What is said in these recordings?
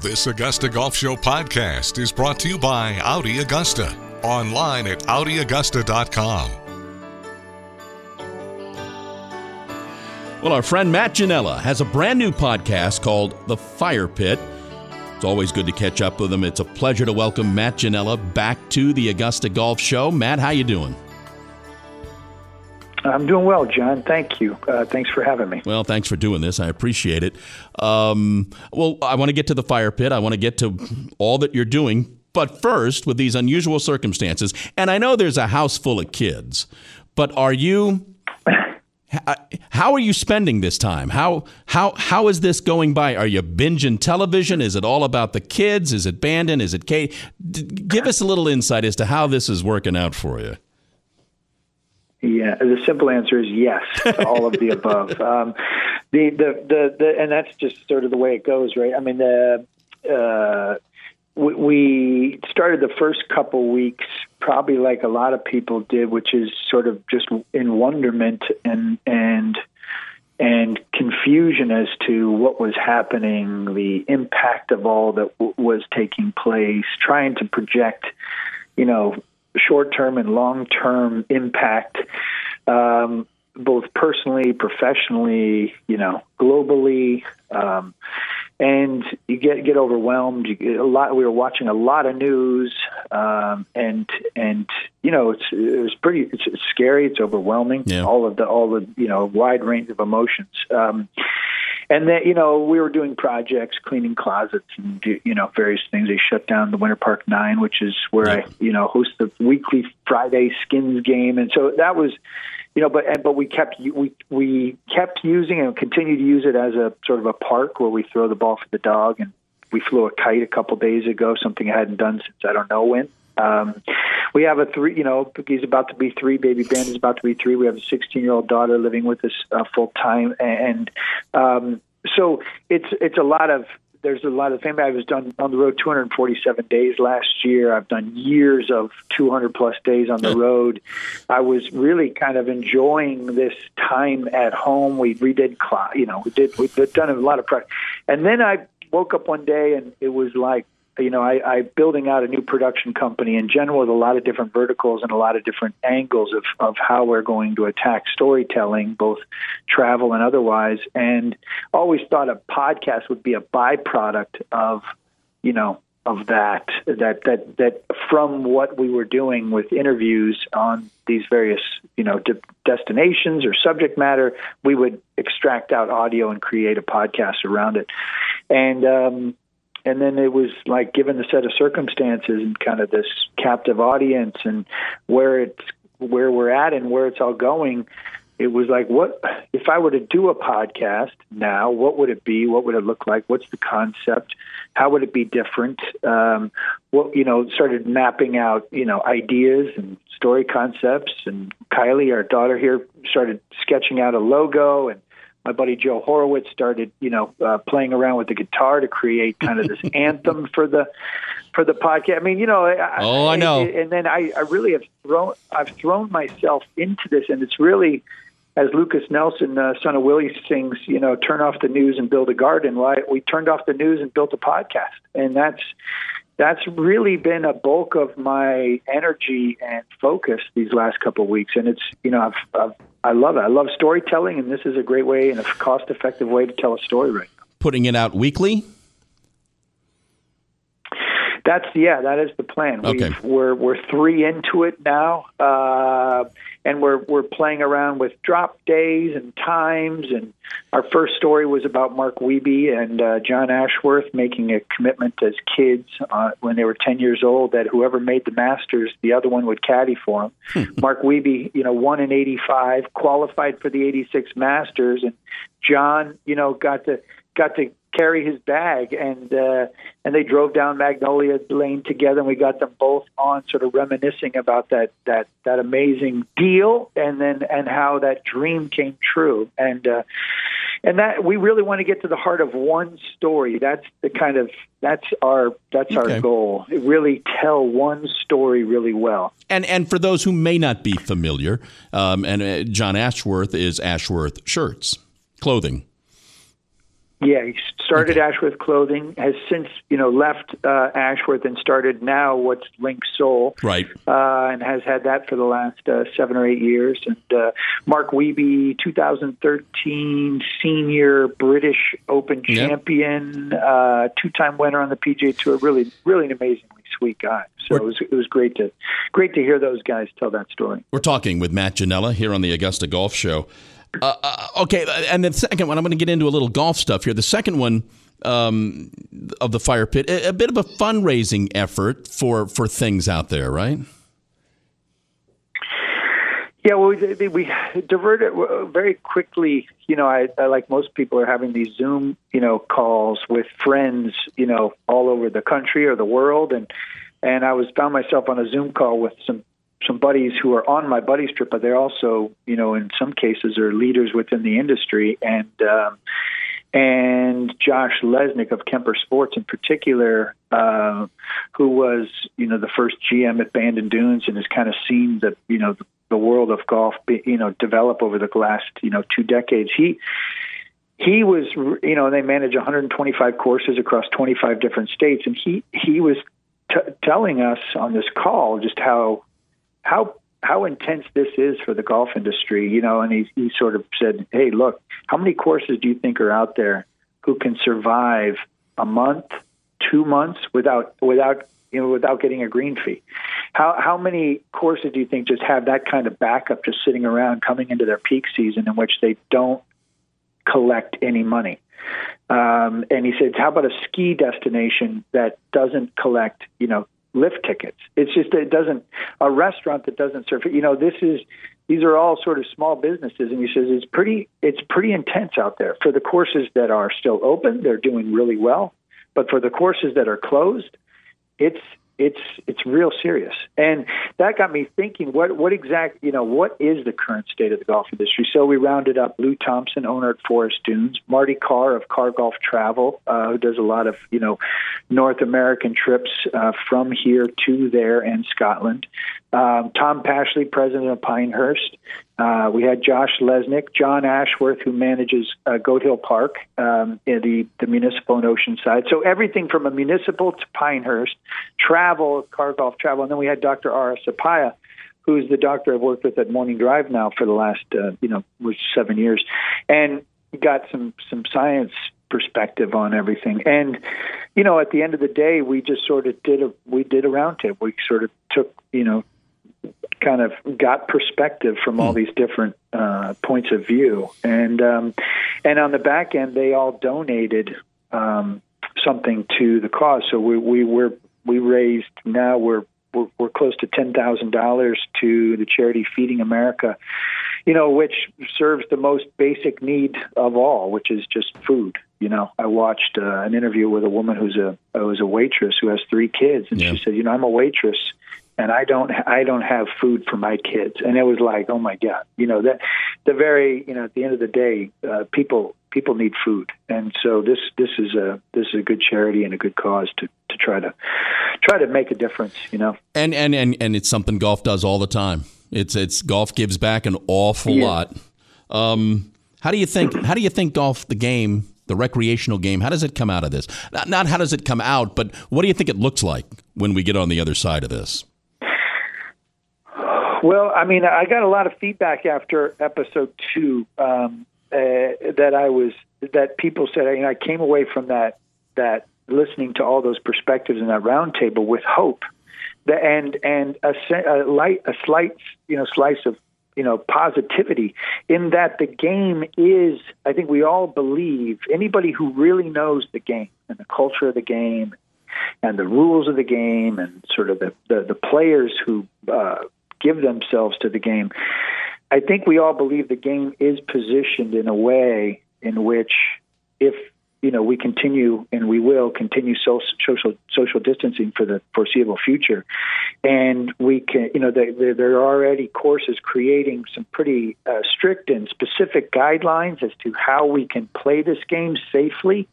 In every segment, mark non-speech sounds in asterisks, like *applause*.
This Augusta Golf Show podcast is brought to you by Audi Augusta. Online at AudiAugusta.com. Well, our friend Matt Ginella has a brand new podcast called The Fire Pit. It's always good to catch up with him. It's a pleasure to welcome Matt Ginella back to the Augusta Golf Show. Matt, how you doing? I'm doing well, John. Thank you. Uh, thanks for having me. Well, thanks for doing this. I appreciate it. Um, well, I want to get to the fire pit. I want to get to all that you're doing. But first, with these unusual circumstances, and I know there's a house full of kids, but are you? How are you spending this time? How how how is this going by? Are you binging television? Is it all about the kids? Is it Bandon? Is it Kate? Give us a little insight as to how this is working out for you. Yeah, the simple answer is yes to all of the *laughs* above. Um, the, the, the the and that's just sort of the way it goes, right? I mean, the uh, we, we started the first couple weeks probably like a lot of people did, which is sort of just in wonderment and and and confusion as to what was happening, the impact of all that w- was taking place, trying to project, you know, short term and long term impact, um, both personally, professionally, you know, globally. Um, and you get get overwhelmed. You get a lot. We were watching a lot of news, um, and and you know it's it was pretty. It's, it's scary. It's overwhelming. Yeah. All of the all the you know wide range of emotions. Um, and then you know we were doing projects, cleaning closets, and do, you know various things. They shut down the Winter Park Nine, which is where I you know host the weekly Friday Skins game, and so that was you know, but but we kept we we kept using and continue to use it as a sort of a park where we throw the ball for the dog, and we flew a kite a couple days ago, something I hadn't done since I don't know when. Um, we have a three, you know, he's about to be three. Baby Ben is about to be three. We have a 16 year old daughter living with us uh, full time, and um, so it's it's a lot of there's a lot of family. I was done on the road 247 days last year. I've done years of 200 plus days on the road. I was really kind of enjoying this time at home. We redid, you know, we did we've done a lot of practice, and then I woke up one day and it was like you know, I, I building out a new production company in general with a lot of different verticals and a lot of different angles of, of how we're going to attack storytelling, both travel and otherwise. And always thought a podcast would be a byproduct of, you know, of that, that, that, that from what we were doing with interviews on these various, you know, de- destinations or subject matter, we would extract out audio and create a podcast around it. And, um, and then it was like given the set of circumstances and kind of this captive audience and where it's where we're at and where it's all going it was like what if i were to do a podcast now what would it be? What would it look like? What's the concept? How would it be different? Um what you know started mapping out you know ideas and story concepts. And kylie our daughter here started sketching out a logo and my buddy Joe Horowitz started, you know, uh, playing around with the guitar to create kind of this *laughs* anthem for the for the podcast. I mean, you know, oh, I, I know. And then I, I really have thrown I've thrown myself into this, and it's really as Lucas Nelson, uh, son of Willie, sings, you know, turn off the news and build a garden. Why we turned off the news and built a podcast, and that's that's really been a bulk of my energy and focus these last couple of weeks. And it's, you know, I've, I've, I love it. I love storytelling, and this is a great way and a cost effective way to tell a story right now. Putting it out weekly? That's yeah, that is the plan. Okay. we we're we're three into it now, uh, and we're we're playing around with drop days and times. And our first story was about Mark Wiebe and uh, John Ashworth making a commitment as kids uh, when they were ten years old that whoever made the Masters, the other one would caddy for him. Mark Wiebe, you know, won in '85, qualified for the '86 Masters, and John, you know, got to got to carry his bag and uh and they drove down Magnolia Lane together and we got them both on sort of reminiscing about that that that amazing deal and then and how that dream came true and uh and that we really want to get to the heart of one story that's the kind of that's our that's Okay. our goal really tell one story really well And and for those who may not be familiar, um, and uh, John Ashworth is Ashworth Shirts, clothing. Yeah, he started okay. Ashworth Clothing, has since you know left uh, Ashworth and started now what's Link Soul, right? Uh, and has had that for the last uh, seven or eight years. And uh, Mark Wiebe, 2013 senior British Open champion, yep. Uh, two-time winner on the PGA Tour. Really, really an amazingly sweet guy. So it was, it was great to great to hear those guys tell that story. We're talking with Matt Ginella here on the Augusta Golf Show. Uh, uh, okay, and the second one, I'm going to get into a little golf stuff here. The second one um, of the fire pit, a, a, bit of a fundraising effort for for things out there, right? Yeah, well, we, we diverted very quickly. You know, I, I like most people are having these Zoom, you know, calls with friends, you know, all over the country or the world, and and I was found myself on a Zoom call with some some buddies who are on my buddies trip, but they're also, you know, in some cases are leaders within the industry. And um, and Josh Lesnick of Kemper Sports in particular, uh, who was, you know, the first GM at Bandon Dunes and has kind of seen the, you know, the, world of golf, be, you know, develop over the last, you know, two decades. He he was, you know, they manage 125 courses across 25 different states, and he he was t- telling us on this call just how how how intense this is for the golf industry, you know, and he he sort of said, "Hey, look, how many courses do you think are out there who can survive a month, two months without without you know without getting a green fee? How how many courses do you think just have that kind of backup just sitting around coming into their peak season in which they don't collect any money?" Um, and he said, "How about a ski destination that doesn't collect, you know, lift tickets. It's just that it doesn't a restaurant that doesn't serve. You know, this is these are all sort of small businesses, and he says it's pretty it's pretty intense out there. For the courses that are still open, they're doing really well, but for the courses that are closed, it's it's it's real serious. And that got me thinking what what exact you know what is the current state of the golf industry? So we rounded up Lou Thompson, owner at Forest Dunes, Marty Carr of Carr Golf Travel, uh, who does a lot of you know North American trips uh, from here to there and Scotland. Um, Tom Pashley, president of Pinehurst. Uh, we had Josh Lesnick, John Ashworth, who manages uh, Goat Hill Park, um, in the, the municipal and Oceanside. So everything from a municipal to Pinehurst, travel, Carr Golf travel. And then we had Dr. Ara Suppiah, who's the doctor I've worked with at Morning Drive now for the last, uh, you know, seven years. And got some, some science perspective on everything. And you know, at the end of the day, we just sort of did a we did a roundtable. We sort of took you know kind of got perspective from all hmm. these different uh, points of view, and um, and on the back end, they all donated um, something to the cause. So we we were we raised now we're we're, we're close to ten thousand dollars to the charity Feeding America, you know, which serves the most basic need of all, which is just food. You know, I watched uh, an interview with a woman who's a who's a waitress who has three kids, and yeah. she said, "You know, I'm a waitress." and I don't I don't have food for my kids. And it was like, oh my god, you know that the very you know at the end of the day, uh, people people need food, and so this this is a this is a good charity and a good cause to to try to try to make a difference. You know, and and and and it's something golf does all the time. It's it's golf gives back an awful yeah. lot. Um, how do you think? How do you think golf the game? The recreational game, how does it come out of this? Not, not how does it come out, but what do you think it looks like when we get on the other side of this? Well, I mean, I got a lot of feedback after episode two um, uh, that I was that people said. Know, I came away from that that listening to all those perspectives in that roundtable with hope, and and a, a light a slight you know slice of you know positivity in that the game is. I think we all believe anybody who really knows the game and the culture of the game and the rules of the game and sort of the the, the players who uh, give themselves to the game. I think we all believe the game is positioned in a way in which, if you know, we continue and we will continue social social distancing for the foreseeable future, and we can, you know, there, there are already courses creating some pretty uh, strict and specific guidelines as to how we can play this game safely,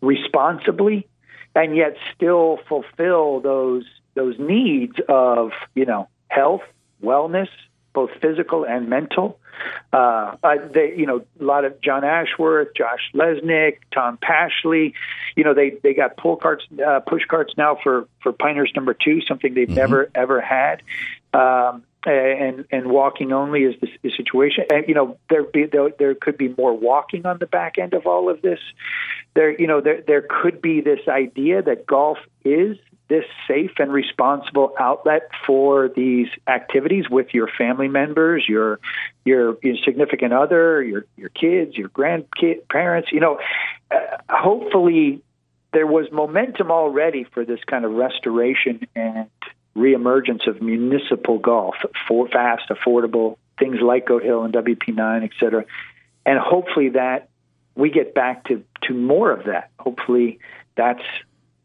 responsibly, and yet still fulfill those those needs of you know health wellness, both physical and mental. Uh, they, you know, a lot of John Ashworth, Josh Lesnick, Tom Pashley. You know, they they got pull carts, uh, push carts now for for Pinehurst number two, something they've mm-hmm. never ever had. Um, and and walking only is the, the situation. And you know, there be there, there could be more walking on the back end of all of this. There, you know, there there could be this idea that golf is this safe and responsible outlet for these activities with your family members, your your, your significant other, your your kids, your grandparents. You know, uh, hopefully there was momentum already for this kind of restoration and reemergence of municipal golf, for fast, affordable things like Goat Hill and WP9, et cetera, and hopefully that we get back to to more of that. Hopefully that's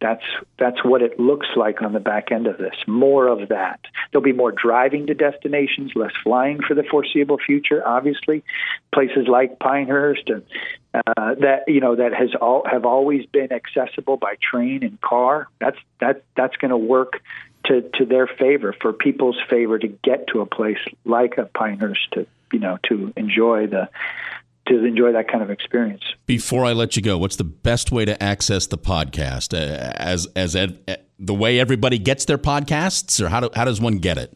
that's that's what it looks like on the back end of this. More of that. There'll be more driving to destinations, less flying for the foreseeable future. Obviously, places like Pinehurst and uh, that you know that has all have always been accessible by train and car. That's that that's going to work to to their favor for people's favor to get to a place like a Pinehurst to you know to enjoy the to enjoy that kind of experience. Before I let you go, what's the best way to access the podcast? Uh, as as ed, uh, the way everybody gets their podcasts, or how do, how does one get it?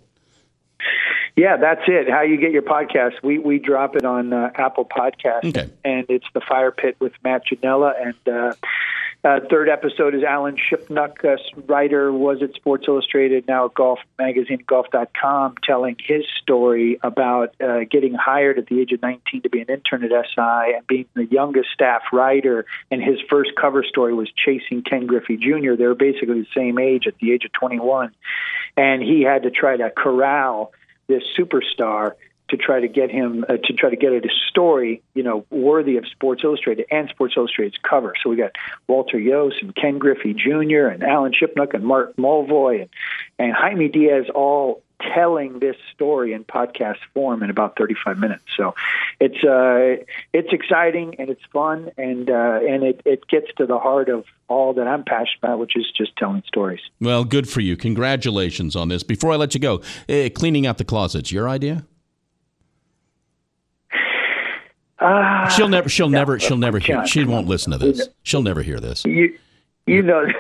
Yeah, that's it. How you get your podcast? We we drop it on uh, Apple Podcast, okay. and it's the Fire Pit with Matt Ginella, and uh, uh, third episode is Alan Shipnuck, writer, was at Sports Illustrated, now at Golf Magazine, Golf.com, telling his story about uh, getting hired at the age of 19 to be an intern at SI and being the youngest staff writer. And his first cover story was chasing Ken Griffey Jr. They were basically the same age at the age of 21. And he had to try to corral this superstar to try to get him uh, to try to get a story, you know, worthy of Sports Illustrated and Sports Illustrated's cover. So we got Walter Iooss and Ken Griffey Jr. and Alan Shipnuck and Mark Mulvoy and, and Jaime Diaz all telling this story in podcast form in about 35 minutes. So it's uh, it's exciting and it's fun and uh, and it, it gets to the heart of all that I'm passionate about, which is just telling stories. Well, good for you. Congratulations on this. Before I let you go, uh, cleaning out the closets, your idea? Uh, she'll never. She'll no, never. She'll never hear. She won't listen to this. She'll never hear this. You, you know. *laughs*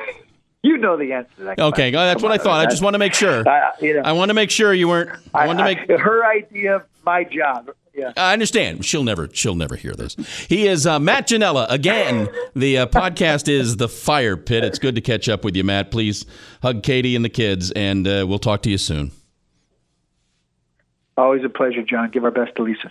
You know the answer to that. Okay, well, that's Come what on, I thought. I just want to make sure. Uh, you know, I want to make sure you weren't. I, I want to make I, her idea of my job. Yeah. I understand. She'll never. She'll never hear this. He is uh, Matt Ginella again. The uh, podcast is the Fire Pit. It's good to catch up with you, Matt. Please hug Katie and the kids, and uh, we'll talk to you soon. Always a pleasure, John. Give our best to Lisa.